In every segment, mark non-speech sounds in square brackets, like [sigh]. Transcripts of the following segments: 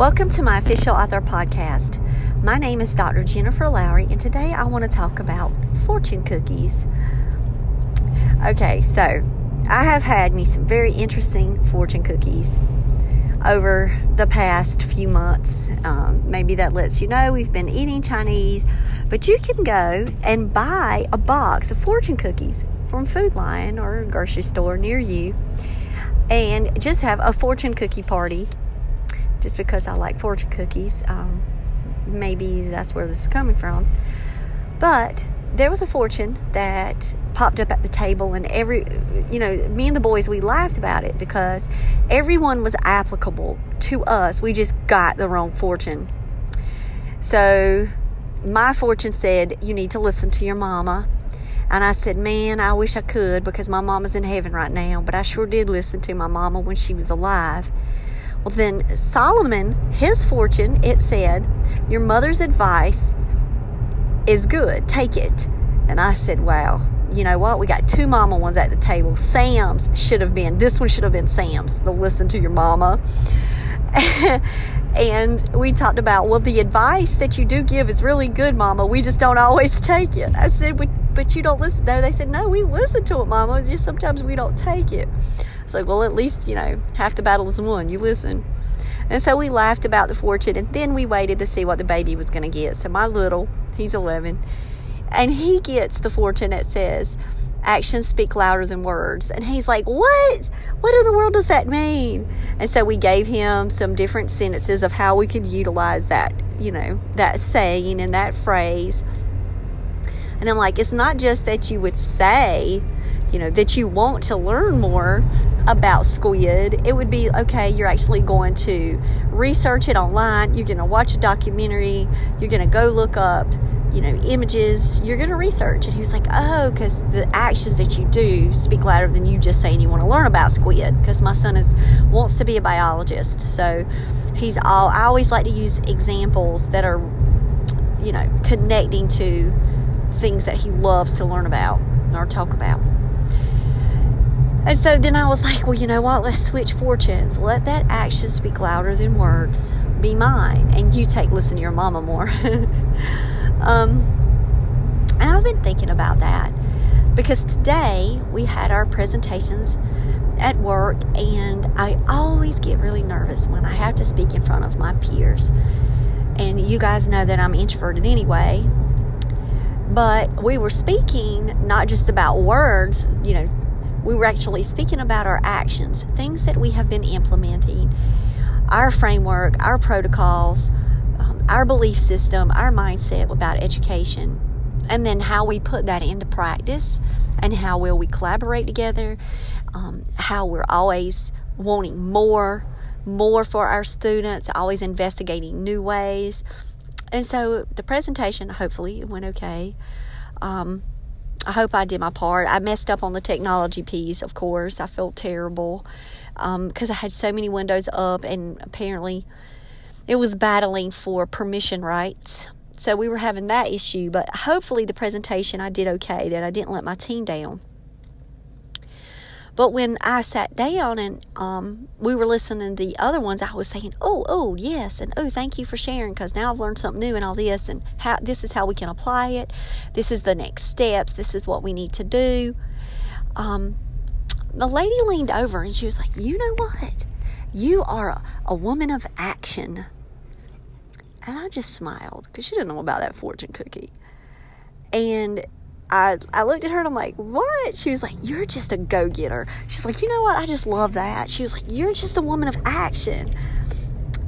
Welcome to my official author podcast. My name is Dr. Jennifer Lowry, and today I want to talk about fortune cookies. Okay, so I have had me some very interesting fortune cookies over the past few months. Um, maybe that lets you know we've been eating Chinese, but you can go and buy a box of fortune cookies from Food Lion or a grocery store near you and just have a fortune cookie party just because I like fortune cookies. Um, maybe that's where this is coming from. But there was a fortune that popped up at the table, and every, you know, me and the boys, we laughed about it because everyone was applicable to us. We just got the wrong fortune. So my fortune said, You need to listen to your mama. And I said, Man, I wish I could because my mama's in heaven right now. But I sure did listen to my mama when she was alive. Well, then Solomon, his fortune, it said, Your mother's advice is good. Take it. And I said, Wow, you know what? We got two mama ones at the table. Sam's should have been, this one should have been Sam's. The listen to your mama. [laughs] and we talked about, well, the advice that you do give is really good, mama. We just don't always [laughs] take it. I said, but you don't listen. They said, no, we listen to it, mama. It's Just sometimes we don't take it. It's like, well, at least, you know, half the battle is won. You listen. And so we laughed about the fortune, and then we waited to see what the baby was going to get. So my little, he's 11, and he gets the fortune that says, actions speak louder than words. And he's like, What? What in the world does that mean? And so we gave him some different sentences of how we could utilize that, you know, that saying and that phrase. And I'm like, It's not just that you would say, you know, that you want to learn more about squid, it would be okay, you're actually going to research it online, you're going to watch a documentary, you're going to go look up, you know, images, you're going to research. And he was like, oh, because the actions that you do speak louder than you just saying you want to learn about squid. Because my son is wants to be a biologist. So he's all, I always like to use examples that are, you know, connecting to things that he loves to learn about or talk about. And so then I was like, well, you know what? Let's switch fortunes. Let that action speak louder than words. Be mine. And you take listen to your mama more. [laughs] um, and I've been thinking about that because today we had our presentations at work, and I always get really nervous when I have to speak in front of my peers. And you guys know that I'm introverted anyway. But we were speaking not just about words, you know, we were actually speaking about our actions, things that we have been implementing, our framework, our protocols, um, our belief system, our mindset about education, and then how we put that into practice and how will we collaborate together, um, how we're always wanting more, more for our students, always investigating new ways. And so the presentation, hopefully, it went okay. Um, I hope I did my part. I messed up on the technology piece, of course. I felt terrible because um, I had so many windows up, and apparently it was battling for permission rights. So we were having that issue, but hopefully the presentation I did okay, that I didn't let my team down. But when I sat down and um, we were listening to the other ones, I was saying, "Oh, oh, yes," and "Oh, thank you for sharing," because now I've learned something new and all this, and how this is how we can apply it. This is the next steps. This is what we need to do. Um, the lady leaned over and she was like, "You know what? You are a, a woman of action." And I just smiled because she didn't know about that fortune cookie. And I, I looked at her and I'm like, what? She was like, you're just a go getter. She's like, you know what? I just love that. She was like, you're just a woman of action.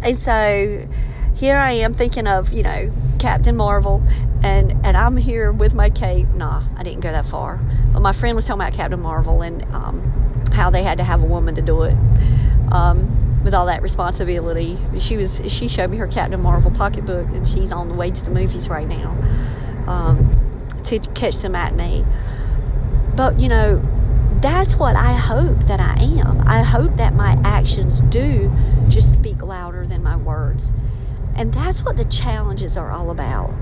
And so here I am thinking of, you know, Captain Marvel. And, and I'm here with my cape. Nah, I didn't go that far. But my friend was talking about Captain Marvel and um, how they had to have a woman to do it. Um, with all that responsibility. She was she showed me her Captain Marvel pocketbook, and she's on the way to the movies right now um, to catch the matinee. But you know, that's what I hope that I am. I hope that my actions do just speak louder than my words. And that's what the challenges are all about.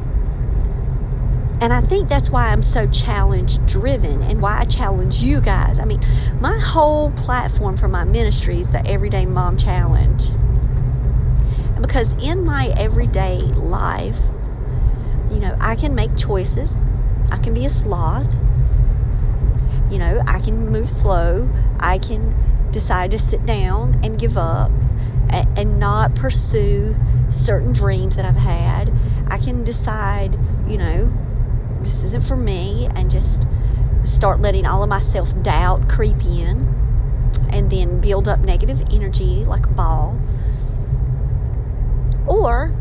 And I think that's why I'm so challenge driven and why I challenge you guys. I mean, my whole platform for my ministry is the Everyday Mom Challenge. Because in my everyday life, you know, I can make choices. I can be a sloth. You know, I can move slow. I can decide to sit down and give up and, and not pursue certain dreams that I've had. I can decide, you know, this isn't for me and just start letting all of my self doubt creep in and then build up negative energy like a ball. Or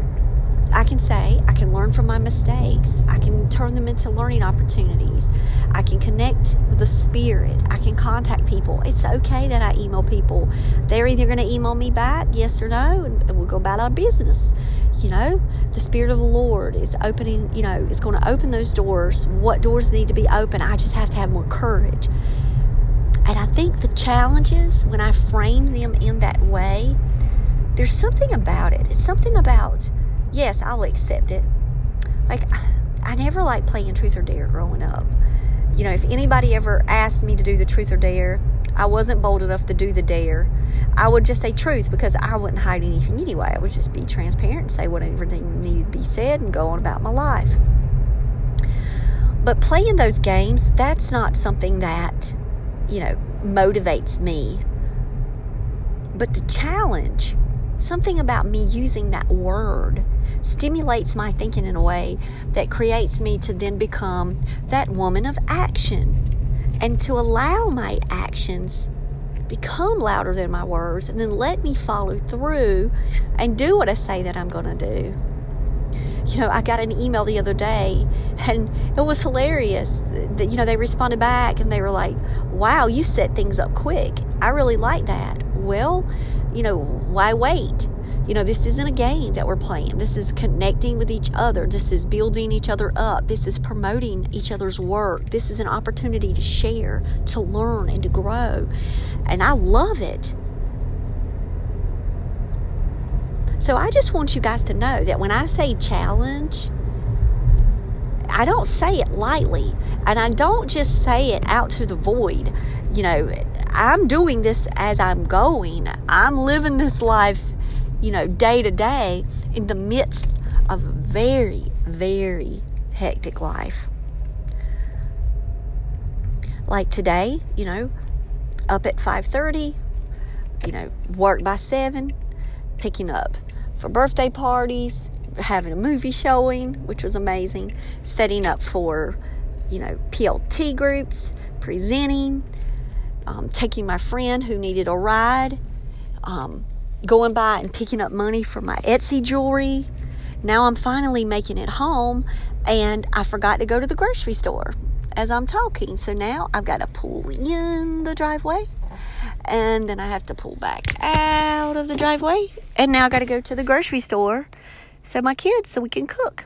I can say, I can learn from my mistakes. I can turn them into learning opportunities. I can connect with the spirit. I can contact people. It's okay that I email people. They're either going to email me back, yes or no, and we'll go about our business. You know, the Spirit of the Lord is opening, you know, it's going to open those doors. What doors need to be open? I just have to have more courage. And I think the challenges, when I frame them in that way, there's something about it. It's something about yes, I'll accept it. Like, I never liked playing truth or dare growing up. You know, if anybody ever asked me to do the truth or dare, I wasn't bold enough to do the dare. I would just say truth because I wouldn't hide anything anyway. I would just be transparent and say whatever needed to be said and go on about my life. But playing those games, that's not something that, you know, motivates me. But the challenge Something about me using that word stimulates my thinking in a way that creates me to then become that woman of action and to allow my actions become louder than my words and then let me follow through and do what I say that I'm going to do. You know, I got an email the other day and it was hilarious you know, they responded back and they were like, wow, you set things up quick. I really like that. Well, you know, why wait? You know, this isn't a game that we're playing. This is connecting with each other. This is building each other up. This is promoting each other's work. This is an opportunity to share, to learn, and to grow. And I love it. So I just want you guys to know that when I say challenge, I don't say it lightly. And I don't just say it out to the void. You know, I'm doing this as I'm going. I'm living this life, you know, day to day in the midst of a very, very hectic life. Like today, you know, up at 5:30, you know, work by 7, picking up for birthday parties, having a movie showing, which was amazing, setting up for, you know, PLT groups, presenting, um, taking my friend who needed a ride, um, going by and picking up money for my Etsy jewelry. Now I'm finally making it home, and I forgot to go to the grocery store as I'm talking. So now I've got to pull in the driveway, and then I have to pull back out of the driveway, and now I got to go to the grocery store so my kids so we can cook.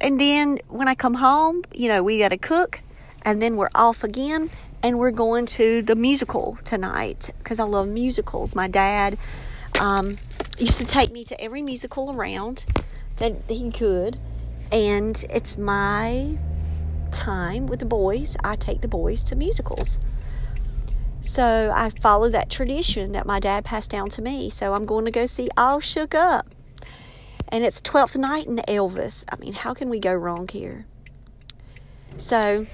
And then when I come home, you know, we got to cook, and then we're off again and we're going to the musical tonight because I love musicals. My dad um, used to take me to every musical around that he could, and it's my time with the boys. I take the boys to musicals. So I follow that tradition that my dad passed down to me. So I'm going to go see All Shook Up. And it's 12th night in Elvis. I mean, how can we go wrong here? So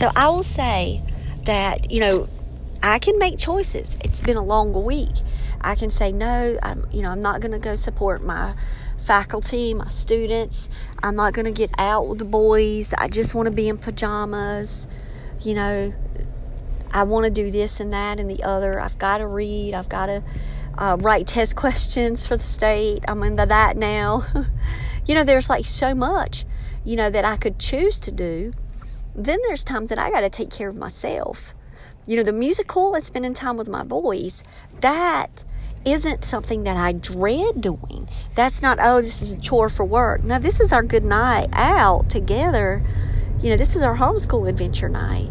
so I will say that, you know, I can make choices. It's been a long week. I can say, no, I'm, you know, I'm not going to go support my faculty, my students. I'm not going to get out with the boys. I just want to be in pajamas. You know, I want to do this and that and the other. I've got to read. I've got to uh, write test [laughs] questions for the state. I'm into that now. [laughs] you know, there's like so much, you know, that I could choose to do. Then there's times that I got to take care of myself. You know, the musical and spending time with my boys, that isn't something that I dread doing. That's not, oh, this is a chore for work. No, this is our good night out together. You know, this is our homeschool adventure night.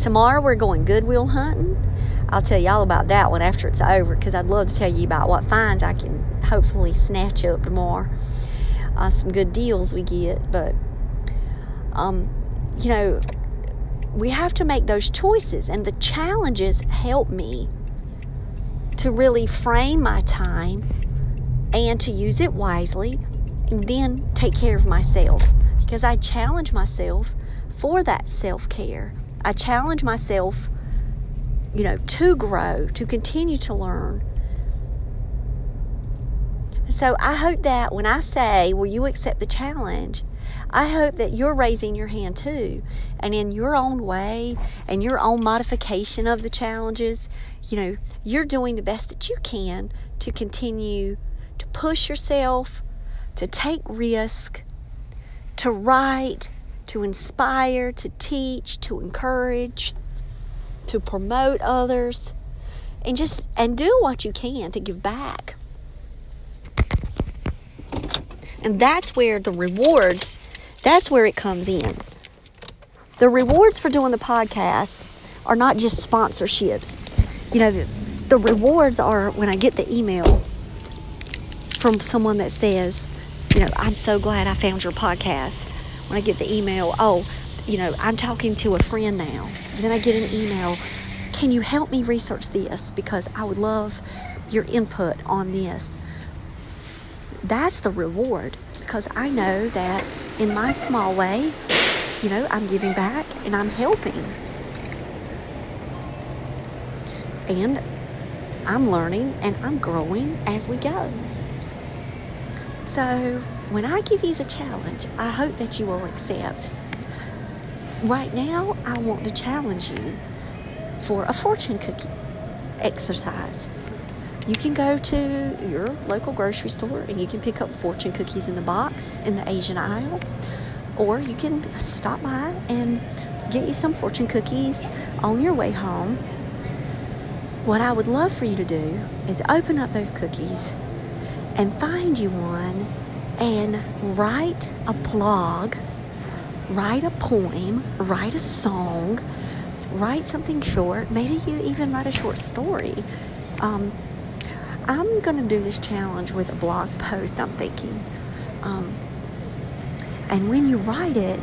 Tomorrow we're going goodwill hunting. I'll tell you all about that one after it's over because I'd love to tell you about what finds I can hopefully snatch up tomorrow. Uh, some good deals we get, but um, you know, we have to make those choices, and the challenges help me to really frame my time and to use it wisely, and then take care of myself because I challenge myself for that self care I challenge myself, you know, to grow, to continue to learn. So I hope that when I say, Will you accept the challenge? I hope that you're raising your hand too. And in your own way and your own modification of the challenges, you know, you're doing the best that you can to continue to push yourself, to take risk, to write, to inspire, to teach, to encourage, to promote others, and just and do what you can to give back. And that's where the rewards, that's where it comes in. The rewards for doing the podcast are not just sponsorships. You know, the, the rewards are when I get the email from someone that says, you know, I'm so glad I found your podcast when I get the email, oh, you know, I'm talking to a friend now. And then I get an email, can you help me research this? Because I would love your input on this. That's the reward because I know that in my small way, you know, I'm giving back and I'm helping. And I'm learning and I'm growing as we go. So when I give you the challenge, I hope that you will accept. Right now, I want to challenge you for a fortune cookie exercise. You can go to your local grocery store and you can pick up fortune cookies in the box in the Asian aisle, or you can stop by and get you some fortune cookies on your way home. What I would love for you to do is open up those cookies and find you one and write a blog, write a poem, write a song, write something short. Maybe you even write a short story. Um, I'm going to do this challenge with a blog post, I'm thinking. Um, and when you write it,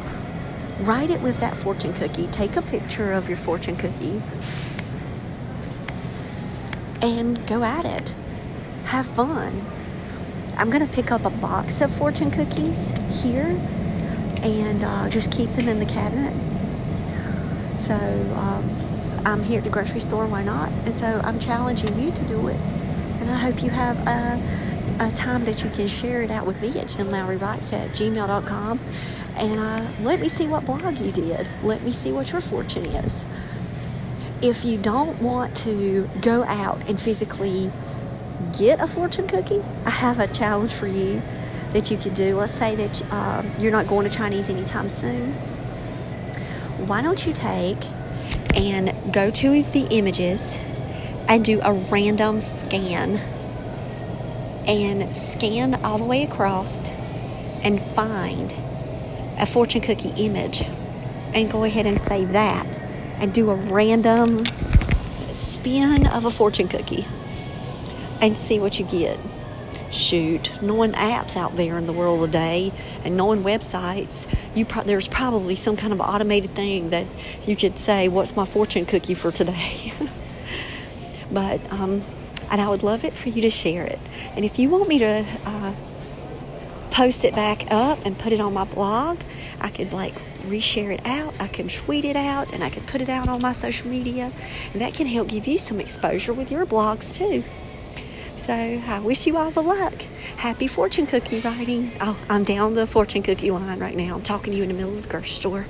write it with that fortune cookie. Take a picture of your fortune cookie and go at it. Have fun. I'm going to pick up a box of fortune cookies here and uh, just keep them in the cabinet. So um, I'm here at the grocery store, why not? And so I'm challenging you to do it. And I hope you have a, a time that you can share it out with me at jenlowrywrites at gmail.com. And uh, let me see what blog you did. Let me see what your fortune is. If you don't want to go out and physically get a fortune cookie, I have a challenge for you that you could do. Let's say that um, you're not going to Chinese anytime soon. Why don't you take and go to the images and do a random scan and scan all the way across and find a fortune cookie image and go ahead and save that and do a random spin of a fortune cookie and see what you get. Shoot, knowing apps out there in the world today and knowing websites, you pro- there's probably some kind of automated thing that you could say, "What's my fortune cookie for today?" [laughs] but um, and I would love it for you to share it. And if you want me to uh, post it back up and put it on my blog, I could like reshare it out. I can tweet it out and I can put it out on my social media, and that can help give you some exposure with your blogs too. So I wish you all the luck. Happy fortune cookie writing. Oh, I'm down the fortune cookie line right now. I'm talking to you in the middle of the grocery store.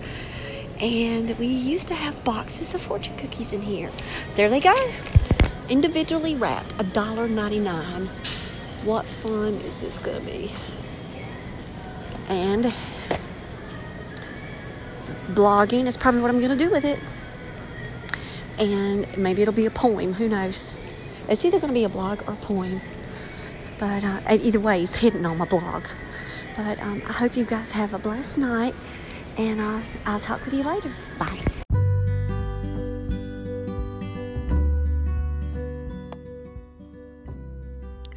And we used to have boxes of fortune cookies in here. There they go. Individually wrapped, $1.99. What fun is this going to be? And blogging is probably what I'm going to do with it. And maybe it'll be a poem. Who knows? It's either going to be a blog or a poem. But uh, either way, it's hidden on my blog. But um, I hope you guys have a blessed night. And uh, I'll talk with you later. Bye.